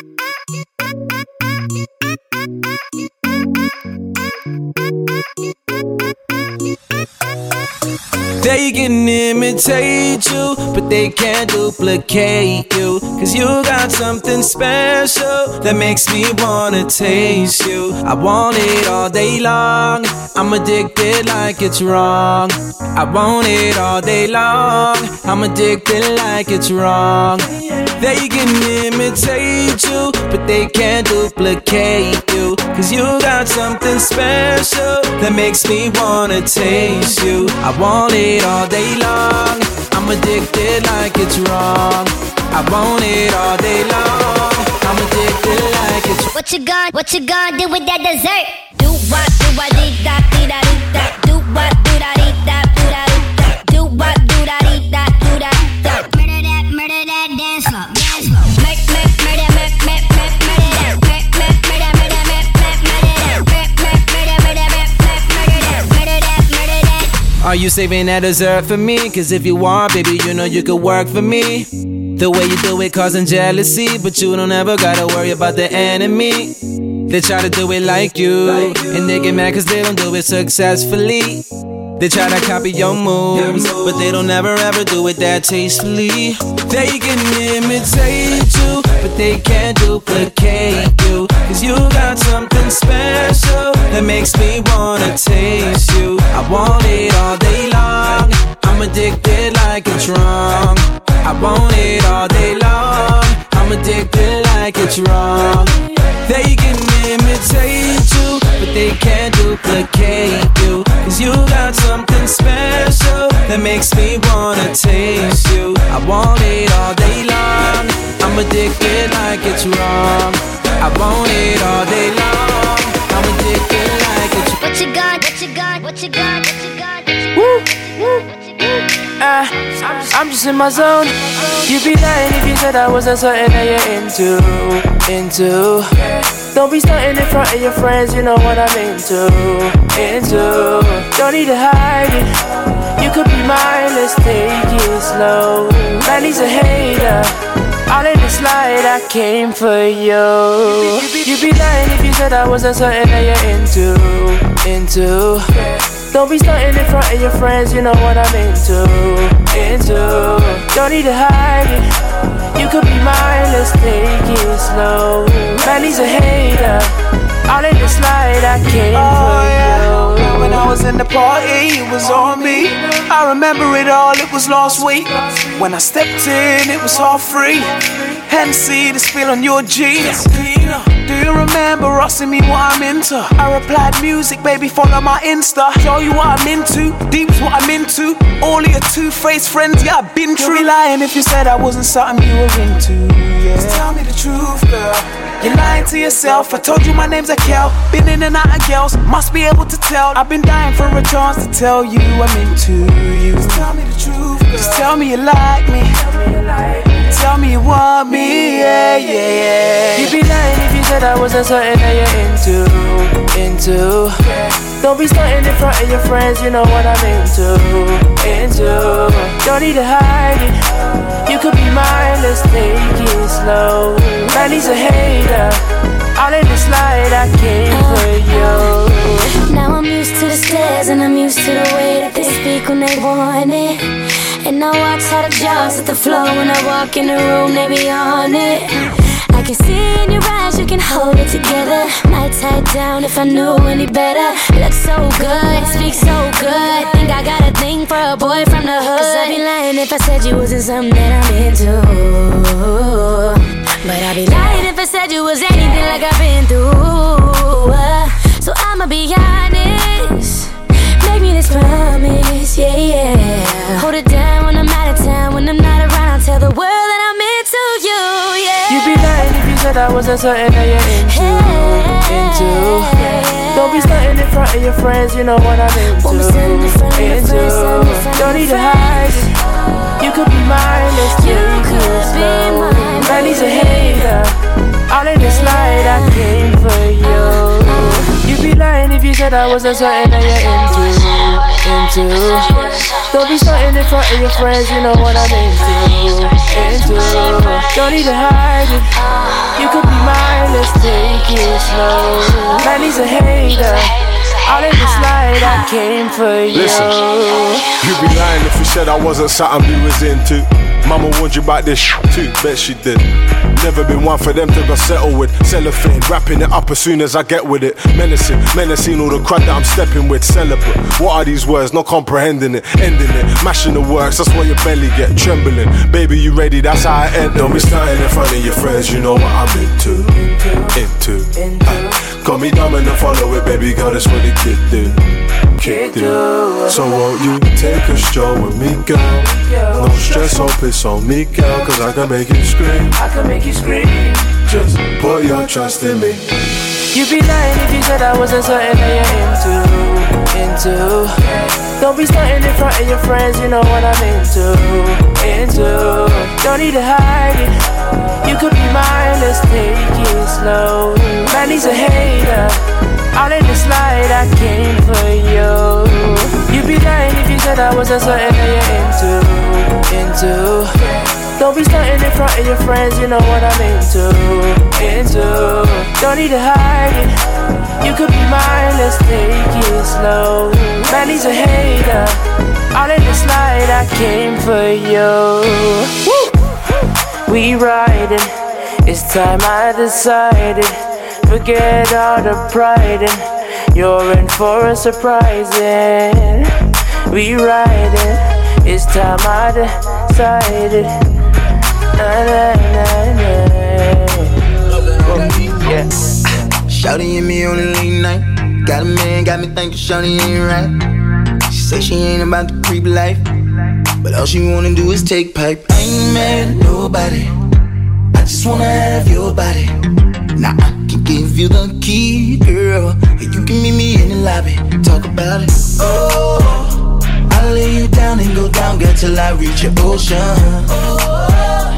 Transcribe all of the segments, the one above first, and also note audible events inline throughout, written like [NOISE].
Ah, ah, ah, ah, ah. They can imitate you, but they can't duplicate you. Cause you got something special that makes me wanna taste you. I want it all day long. I'm addicted like it's wrong. I want it all day long. I'm addicted like it's wrong. They can imitate you, but they can't duplicate you. Cause you got something special that makes me wanna taste you. I want it all day long. I'm addicted like it's wrong. I want it all day long. I'm addicted like it's wrong. What you gonna, what you gonna do with that dessert? Do what, do what, dee da, dee da, dee da. Do what, do da, Are you saving that dessert for me? Cause if you are, baby, you know you could work for me. The way you do it causing jealousy, but you don't ever gotta worry about the enemy. They try to do it like you, and they get mad cause they don't do it successfully. They try to copy your moves, but they don't ever ever do it that tastefully. They can imitate you, but they can't duplicate. Cause you got something special that makes me wanna taste you. I want it all day long. I'm addicted like it's wrong. I want it all day long. I'm addicted like it's wrong. They can imitate you, but they can't duplicate you. Cause you got something special that makes me wanna taste you. I want it What you gonna, what you gonna, what you gonna, what you gonna, Woo, what you gonna, Uh, I'm just in my zone. You'd be lying if you said I wasn't something that you're into, into. Don't be starting in front of your friends, you know what I'm into, into. Don't need to hide it. You could be mine, let's take it slow. Man, he's a hater. All in the slide, I came for you. You'd be lying if you said I wasn't something that you're into, into. Don't be starting in front of your friends, you know what I'm into, into. Don't need to hide it. You could be mine, let's take it slow. Man, he's a hater. All in the slide, I came for you. Was in the party, it was on me. I remember it all, it was last week. When I stepped in, it was all free. Hennessy, the spill on your jeans. Do you remember asking me what I'm into? I replied, music, baby, follow my Insta. Show you what I'm into, deep's what I'm into. All of your two-faced friends, yeah, I've been through. You'd be lying if you said I wasn't something you were into, yeah. Just tell me the truth, girl. You're lying to yourself. I told you my name's Akel. Been in and out of girls, must be able to tell. I've been dying for a chance to tell you I'm into you. Just tell me the truth, girl. Just tell me you like me. Tell me you want me, yeah, yeah, yeah. You'd be lying if you said I wasn't something that you're into, into. Don't be starting in front of your friends, you know what I'm into, into. Don't need to hide it. You could be mine, let's take it slow. Man, he's a hater. All in the slide, I came for oh. you. Now I'm used to the stairs and I'm used to the way that they speak when they want it. And I watch how the jaws hit the floor when I walk in the room, they be on it. Can see in your eyes you can hold it together. Might tie down if I knew any better. Look so good, speak so good. Think I got a thing for a boy from the hood. Cause I'd be lying if I said you wasn't something that I'm into. But I'd be lying if I said you was anything like I've been through. So I'ma be honest. Make me this promise, yeah, yeah. Hold it down when I'm out of town. When I'm not around, I'll tell the world that I'm into you, said I wasn't something that you're into, into. Don't be starting in front of your friends, you know what I'm into, Won't be standing in front of your into. friends, standing in front of Don't need to hide it. You could be mine, let's You take it slow. Man, he's a hater. All in this slide, I came for you. You'd be lying if you said I wasn't something that you're into, into. Don't be starting in front of your friends, you know what I'm into, into. Don't need to hide it. You could be slow. Man, he's a hater. All in I came for you. Listen, you'd be lying if you said I wasn't something you was into. Mama warned you about this too, bet she did. Never been one for them to go settle with. Cellophane, wrapping it up as soon as I get with it. Menacing, menacing all the crud that I'm stepping with. Celebrate. What are these words? Not comprehending it, ending it, mashing the works. That's why your belly get trembling. Baby, you ready? That's how I end. Don't be starting in front of your friends. You know what I'm into. Into. into. Call me dumb and follow it, baby girl. That's what the kid do. Kid do. So won't you take a stroll with me, girl? No stress, or piss on me, girl, cause I can make you scream. I can make you scream. Just put your trust in me. You'd be lying if you said I wasn't something that you're into, into. Don't be starting in front of your friends, you know what I'm into, into. Don't need to hide it. You could be mine, let's take it slow. Man, he's a hater. All in the light, I came for you. You'd be lying if you said I wasn't something that you're into, into. Don't be stunting in front of your friends, you know what I'm into, into. Don't need to hide it. You could be mine, let's take it slow. Man, he's a hater. All in this light, I came for you. We riding. It's time I decided. Forget all the pride and you're in for a surprise. We riding. It's time I decided. Shouty and me on a late night. Got a man, got me thinking Shouty ain't right. She say she ain't about the creep life. But all she wanna do is take pipe. I ain't mad at nobody. I just wanna have your body. Now I can give you the key, girl. You can meet me in the lobby. Talk about it. Oh, I'll lay you down and go down, girl, till I reach your ocean. Oh,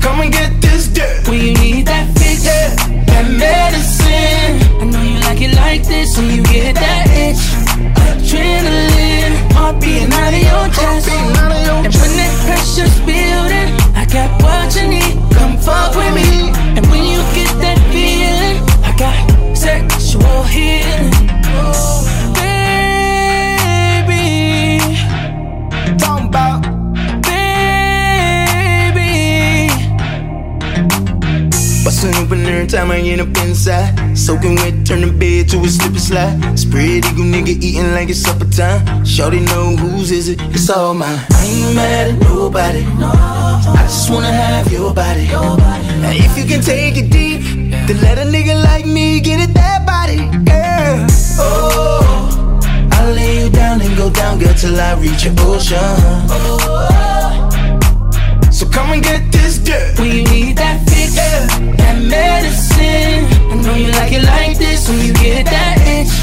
come and get this dirt. When you need that fix, yeah. that medicine. I know you like it like this when you get that itch. Adrenaline, heart beating out of your chest. Soaking wet, turn the bed to a slip and slide. Spread eagle nigga eating like it's supper time. Shorty know whose is it, it's all mine. I ain't mad at nobody. No. I just wanna have your body. Now if you can take it deep, then let a nigga like me get it that body, girl. Oh, I'll lay you down and go down, girl, till I reach your ocean. So come and get this dirt. When you need that fix, yeah. that medicine. I know you like it like this when you get that itch.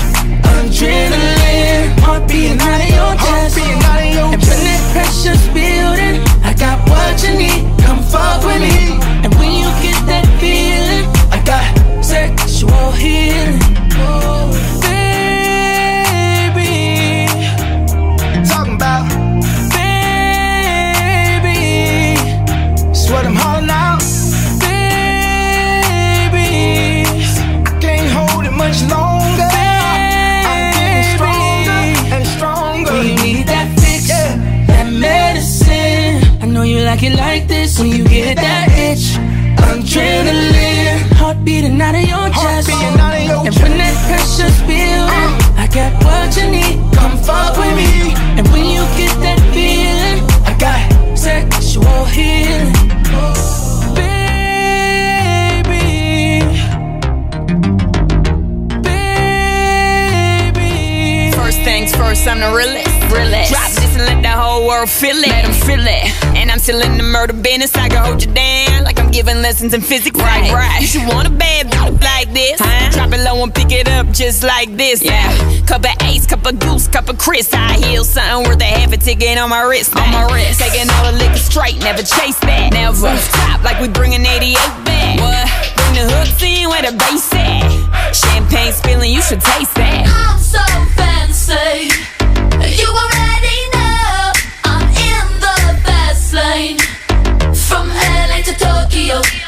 Adrenaline, beating out of your chest. Out of your and when that pressure's building, uh, I got what you need. Come fuck with me. And when you get that feeling, I got sexual healing. Baby, baby. First things first, I'm the realest. realest. Drop this and let the whole world feel it. Let them feel it. And I'm still in the murder business. I can hold you down like I'm giving lessons in physics. Right, right. You should want a bad bitch like this. Huh? Drop it low and pick it up just like this. Yeah. Cup of ace, cup of goose, cup of Chris. I heal something worth a half a ticket on my wrist. On my wrist. Taking all the liquor straight, never chase that. Never. Top like we bringing 88 back. What? Bring the hooks in where the bass at. Champagne spilling, you should taste that. I'm so fancy. You already From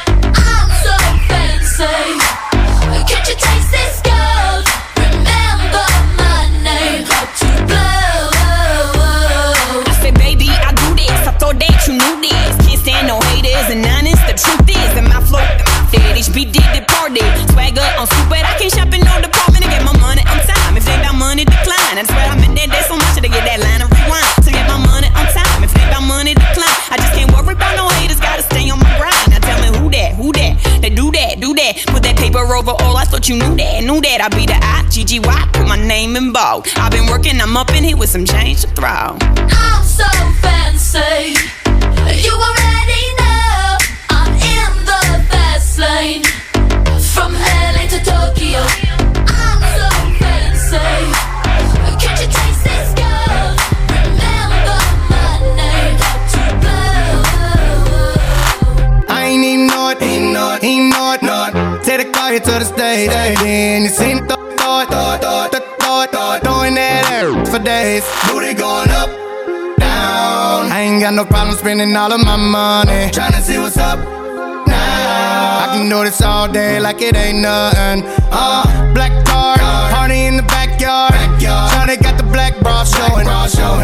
put my name in bold. I've been working, I'm up in here with some change to throw. I'm so fancy. You already know I'm in the fast lane. From LA to Tokyo. I'm so fancy. Can't you taste this girl? Remember my name, Dr. Blow. I ain't even know it, ain't know it, ain't know it, know it. Take the car here to the stage, then you seen the days. Booty going up, down. I ain't got no problem spending all of my money, tryna see what's up. Now I can do this all day like it ain't nothing. Uh, black car, party in the backyard. Tryna got the black bra showing,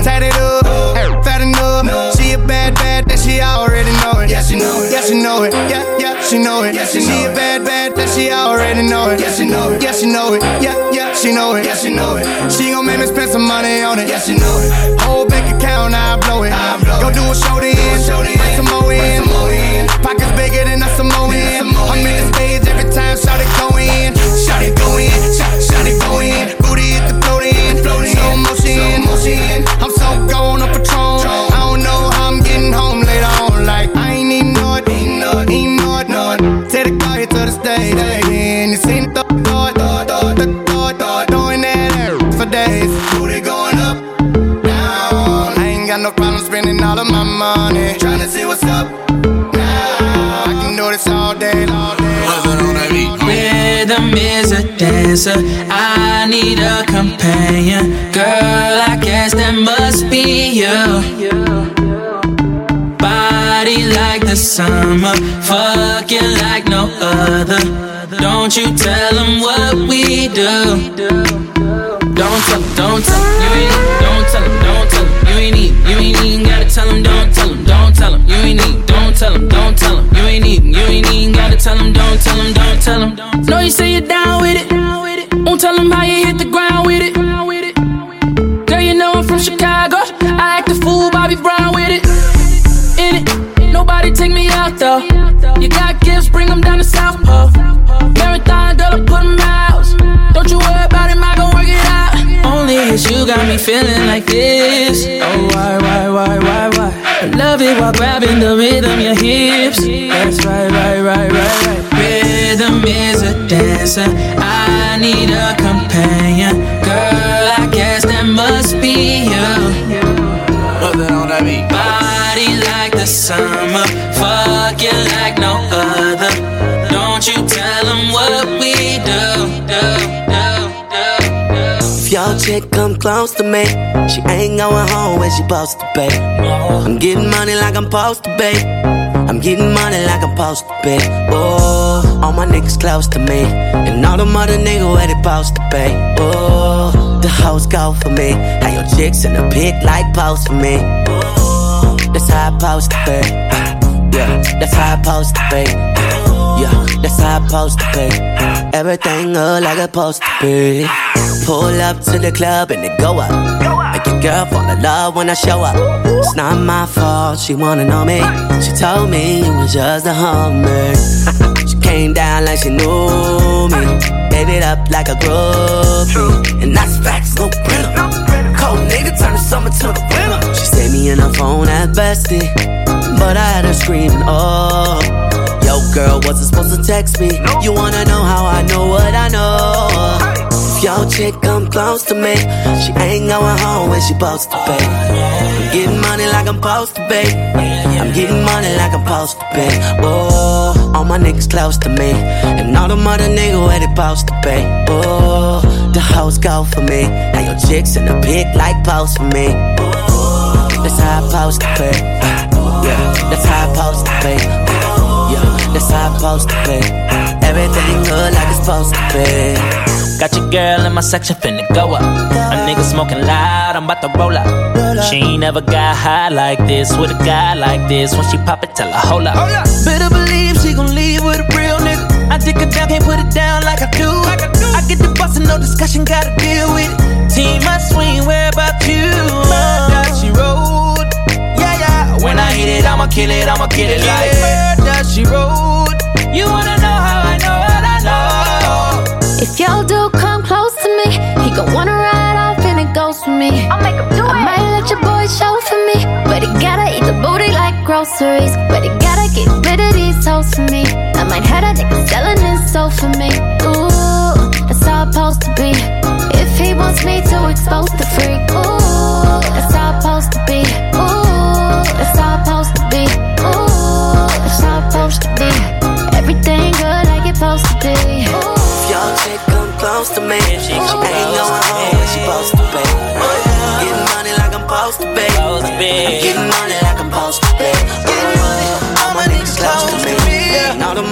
tatted up, fat enough. She a bad, bad, that she already know it. Yeah, she know it. Yeah, she know it. Yeah, yeah, she know it. Yeah, she, she a bad, bad, that she already know it. Yeah, she know it. Yeah, she know it. Yeah, yeah, she know it. Yeah, she know it. She gon' make me spend some money on it. Yeah, she know it. Whole bank account, I blow it. I blow Go do a show then, bring some more in. Pockets bigger than a Samoan. I'm in the stage every time, shout it go in. Shout it go in, shout, shout it go in. Booty hit the float in, slow motion. I'm so gone on Patron. All of my money, tryna see what's up. Now I can do this all day, all day. Rhythm is a dancer. I need a companion. Girl, I guess that must be you. Body like the summer. Fucking like no other. Don't you tell them what we do. Don't tell don't tell you ain't them, don't tell them, don't tell them, you ain't need, don't tell them, don't tell them, you ain't even, you ain't even gotta tell them, don't tell them, don't tell them. No, you say you're down with it, won't tell them how you hit the ground with it. Girl, you know I'm from Chicago, I act a fool, Bobby Brown with it. In it, nobody take me out though. You got gifts, bring them down to South Pole. Marathon, girl, I put them out. Don't you worry about him, I gon' work it out. Only it's you got me feeling like this. Oh, why, why, why, why, love it while grabbing the rhythm, your hips. That's right, right, right, right, right. Rhythm is a dancer. I need a companion. Girl, I guess that must be you. Nothing on that beat. Body like the summer, fucking like no other. Don't you tell Chick come close to me, she ain't going home when she supposed to be. I'm getting money like I'm supposed to be. I'm getting money like I'm supposed to be. Oh, all my niggas close to me, and all them other niggas where they supposed to be. Oh, the hoes go for me. How your chicks in the pit like post for me. Oh, that's how I supposed to be. Yeah, that's how I supposed to be. Yeah, that's how I supposed to be. Everything look like it's supposed to be. Pull up to the club and it go up. Make your girl fall in love when I show up. It's not my fault, she wanna know me. She told me it was just a hummer. [LAUGHS] she came down like she knew me. Gave it up like a groupie. And that's facts, no printer. Cold nigga turn the summer to the winter. She saved me in her phone at bestie. But I had her screaming, oh. Yo, girl, wasn't supposed to text me. You wanna know how I know what I know? If your chick come close to me, she ain't going home when she supposed to be. I'm getting money like I'm supposed to be. I'm getting money like I'm supposed to be. Oh, all my niggas close to me, and all them other niggas where they supposed to be. Oh, the hoes go for me. Now your chicks in the pic like post for me. That's how I supposed to be. Yeah, that's how I supposed to be. Yeah, that's how I supposed to be. Everything good like it's supposed to be. Got your girl in my section finna go up. A nigga smoking loud, I'm about to roll up. She ain't never got high like this with a guy like this. When she pop it, tell her hold up. Better believe she gon' leave with a real nigga. I dick her down, can't put it down like I do. I get the boss and no discussion, gotta deal with it. Team, I swing, where about you? Murder, she rode. Yeah, yeah. When I hit it, I'ma kill it, I'ma kill it like murder, she rode. You wanna if y'all do come close to me, he gon' wanna ride off in a ghost with me. I'll make him do I might let your boy show for me, but he gotta eat the booty like groceries. But he gotta get rid of these toes for me. I might have that nigga selling his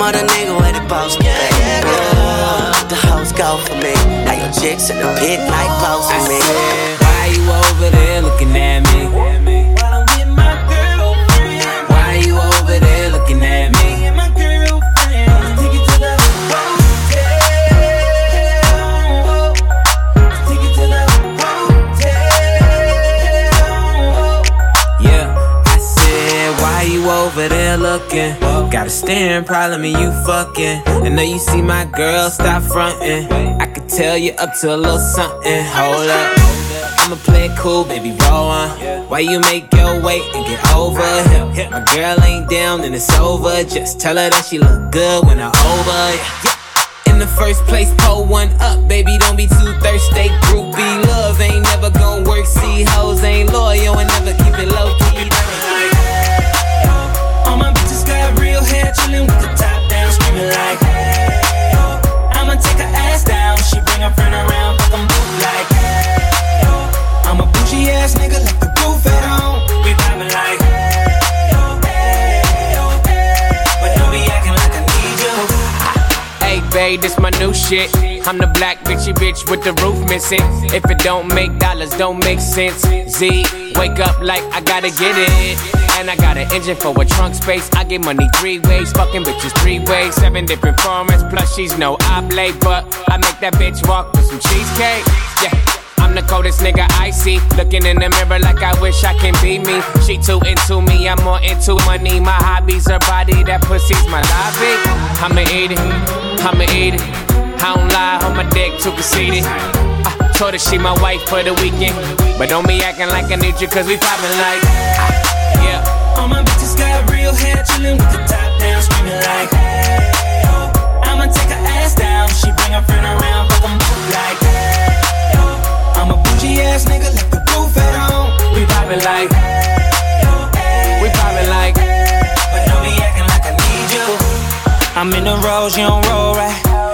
And all them other niggas where supposed to be. Yeah. The hoes go for me. Now your chicks in the pit like close to me. Why you over there looking at over there looking? Got a staring problem and you fucking. I know you see my girl, stop fronting. I could tell you up to a little something. Hold up. I'ma play it cool, baby, roll on. Why you make your way and get over here? My girl ain't down and it's over. Just tell her that she look good when I over. Yeah. In the first place, pull one up, baby. Don't be too thirsty. Groupie love ain't never gonna work. See, hoes ain't loyal and never keep it low key. Got real hair, chillin' with the top down, screaming like, hey, oh. I'ma take her ass down. She bring her friend around, fuck 'em both like, hey, oh. I'm a bougie ass nigga, like the roof at home. We vibing like, hey, oh, hey, oh, hey. But don't be acting like I need you. Hey, babe, this my new shit. I'm the black bitchy bitch with the roof missing. If it don't make dollars, don't make sense. Z, wake up like I gotta get it. And I got an engine for a trunk space. I get money three ways, fucking bitches three ways. Seven different formats, plus she's no oblate. But I make that bitch walk with some cheesecake. Yeah. I'm the coldest nigga I see. Looking in the mirror like I wish I can be me. She too into me, I'm more into money. My hobbies, her body, that pussy's my lobby. I'ma eat it, I'ma eat it. I don't lie, on my dick, too conceited. I told her she my wife for the weekend. But don't be acting like I need you, cause we poppin' like. Yeah. All my bitches got real hair, chillin' with the top down, screaming like, hey, oh. I'ma take her ass down. She bring her friend around, fuck 'em both like, hey, oh. I'm a bougie ass nigga, like the roof at home. We poppin' like. Oh. We poppin' like. Oh. But don't be acting like I need you. I'm in the rose, you don't roll right.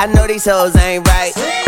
I know these hoes ain't right.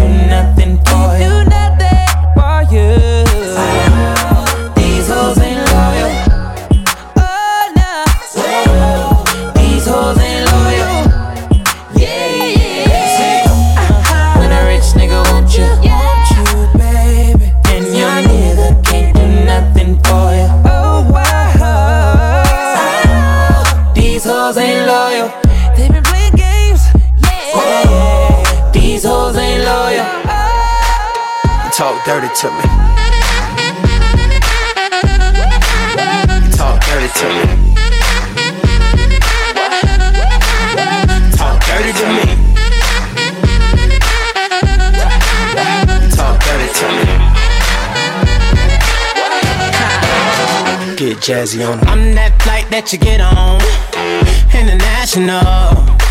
you. Talk dirty to me. You Talk dirty to me. Talk dirty to me. Talk dirty to me. Get jazzy on. I'm that flight that you get on. International.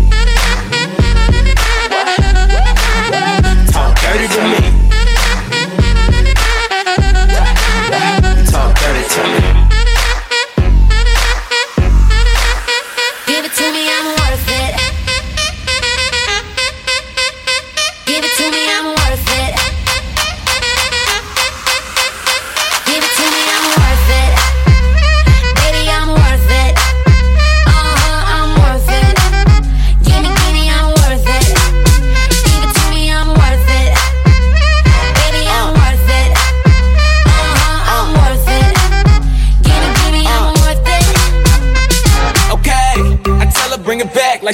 Dirty to me.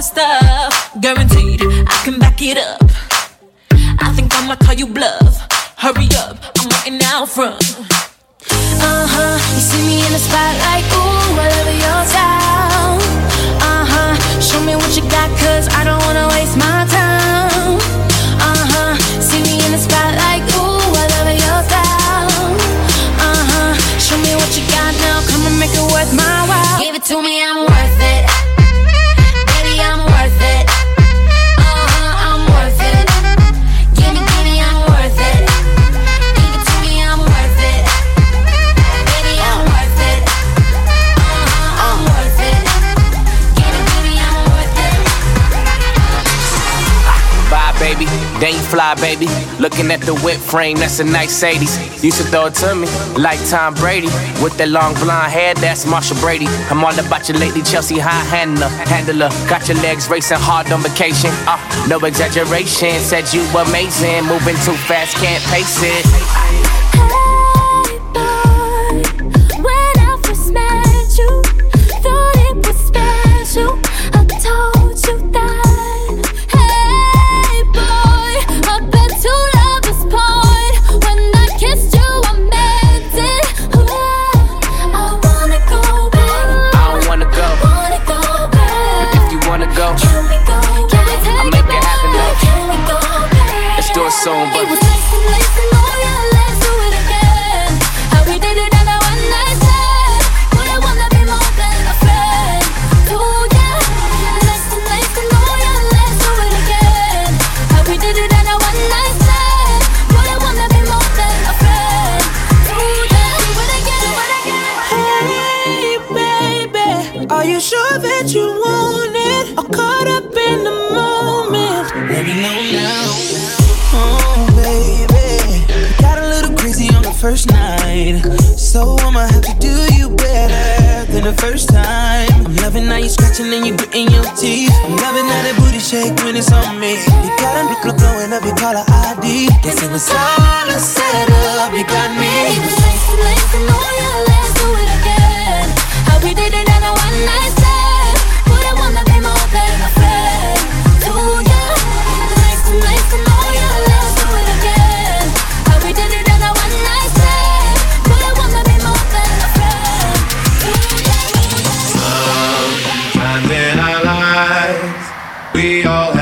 Of stuff, guaranteed I can back it up. I think I'ma call you bluff. Hurry up, I'm waiting out front. Uh huh. You see me in the spotlight, ooh, I love your style. Uh huh. Show me what you got, cause I don't wanna waste my time. Uh huh. See me in the spotlight, ooh, I love your style. Uh huh. Show me what you got now, come and make it worth my while. Give it to me, I'm worth fly, baby. Looking at the whip frame, that's a nice 80s. Used to throw it to me like Tom Brady. With that long blonde hair, that's Marcia Brady. I'm all about you lately, Chelsea high handler. Handler, got your legs racing hard on vacation. Uh, no exaggeration, said you amazing. Moving too fast, can't pace it. First night, so I'ma have to do you better than the first time. I'm loving how you scratching and you gritting your teeth. I'm loving how that booty shake when it's on me. You got a look blowing up your caller ID. Guess it was all a setup. You got me. Nice and nice and we all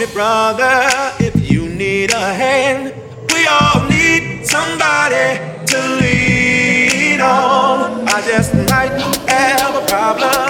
me, brother, if you need a hand. We all need somebody to lean on. I just might have a problem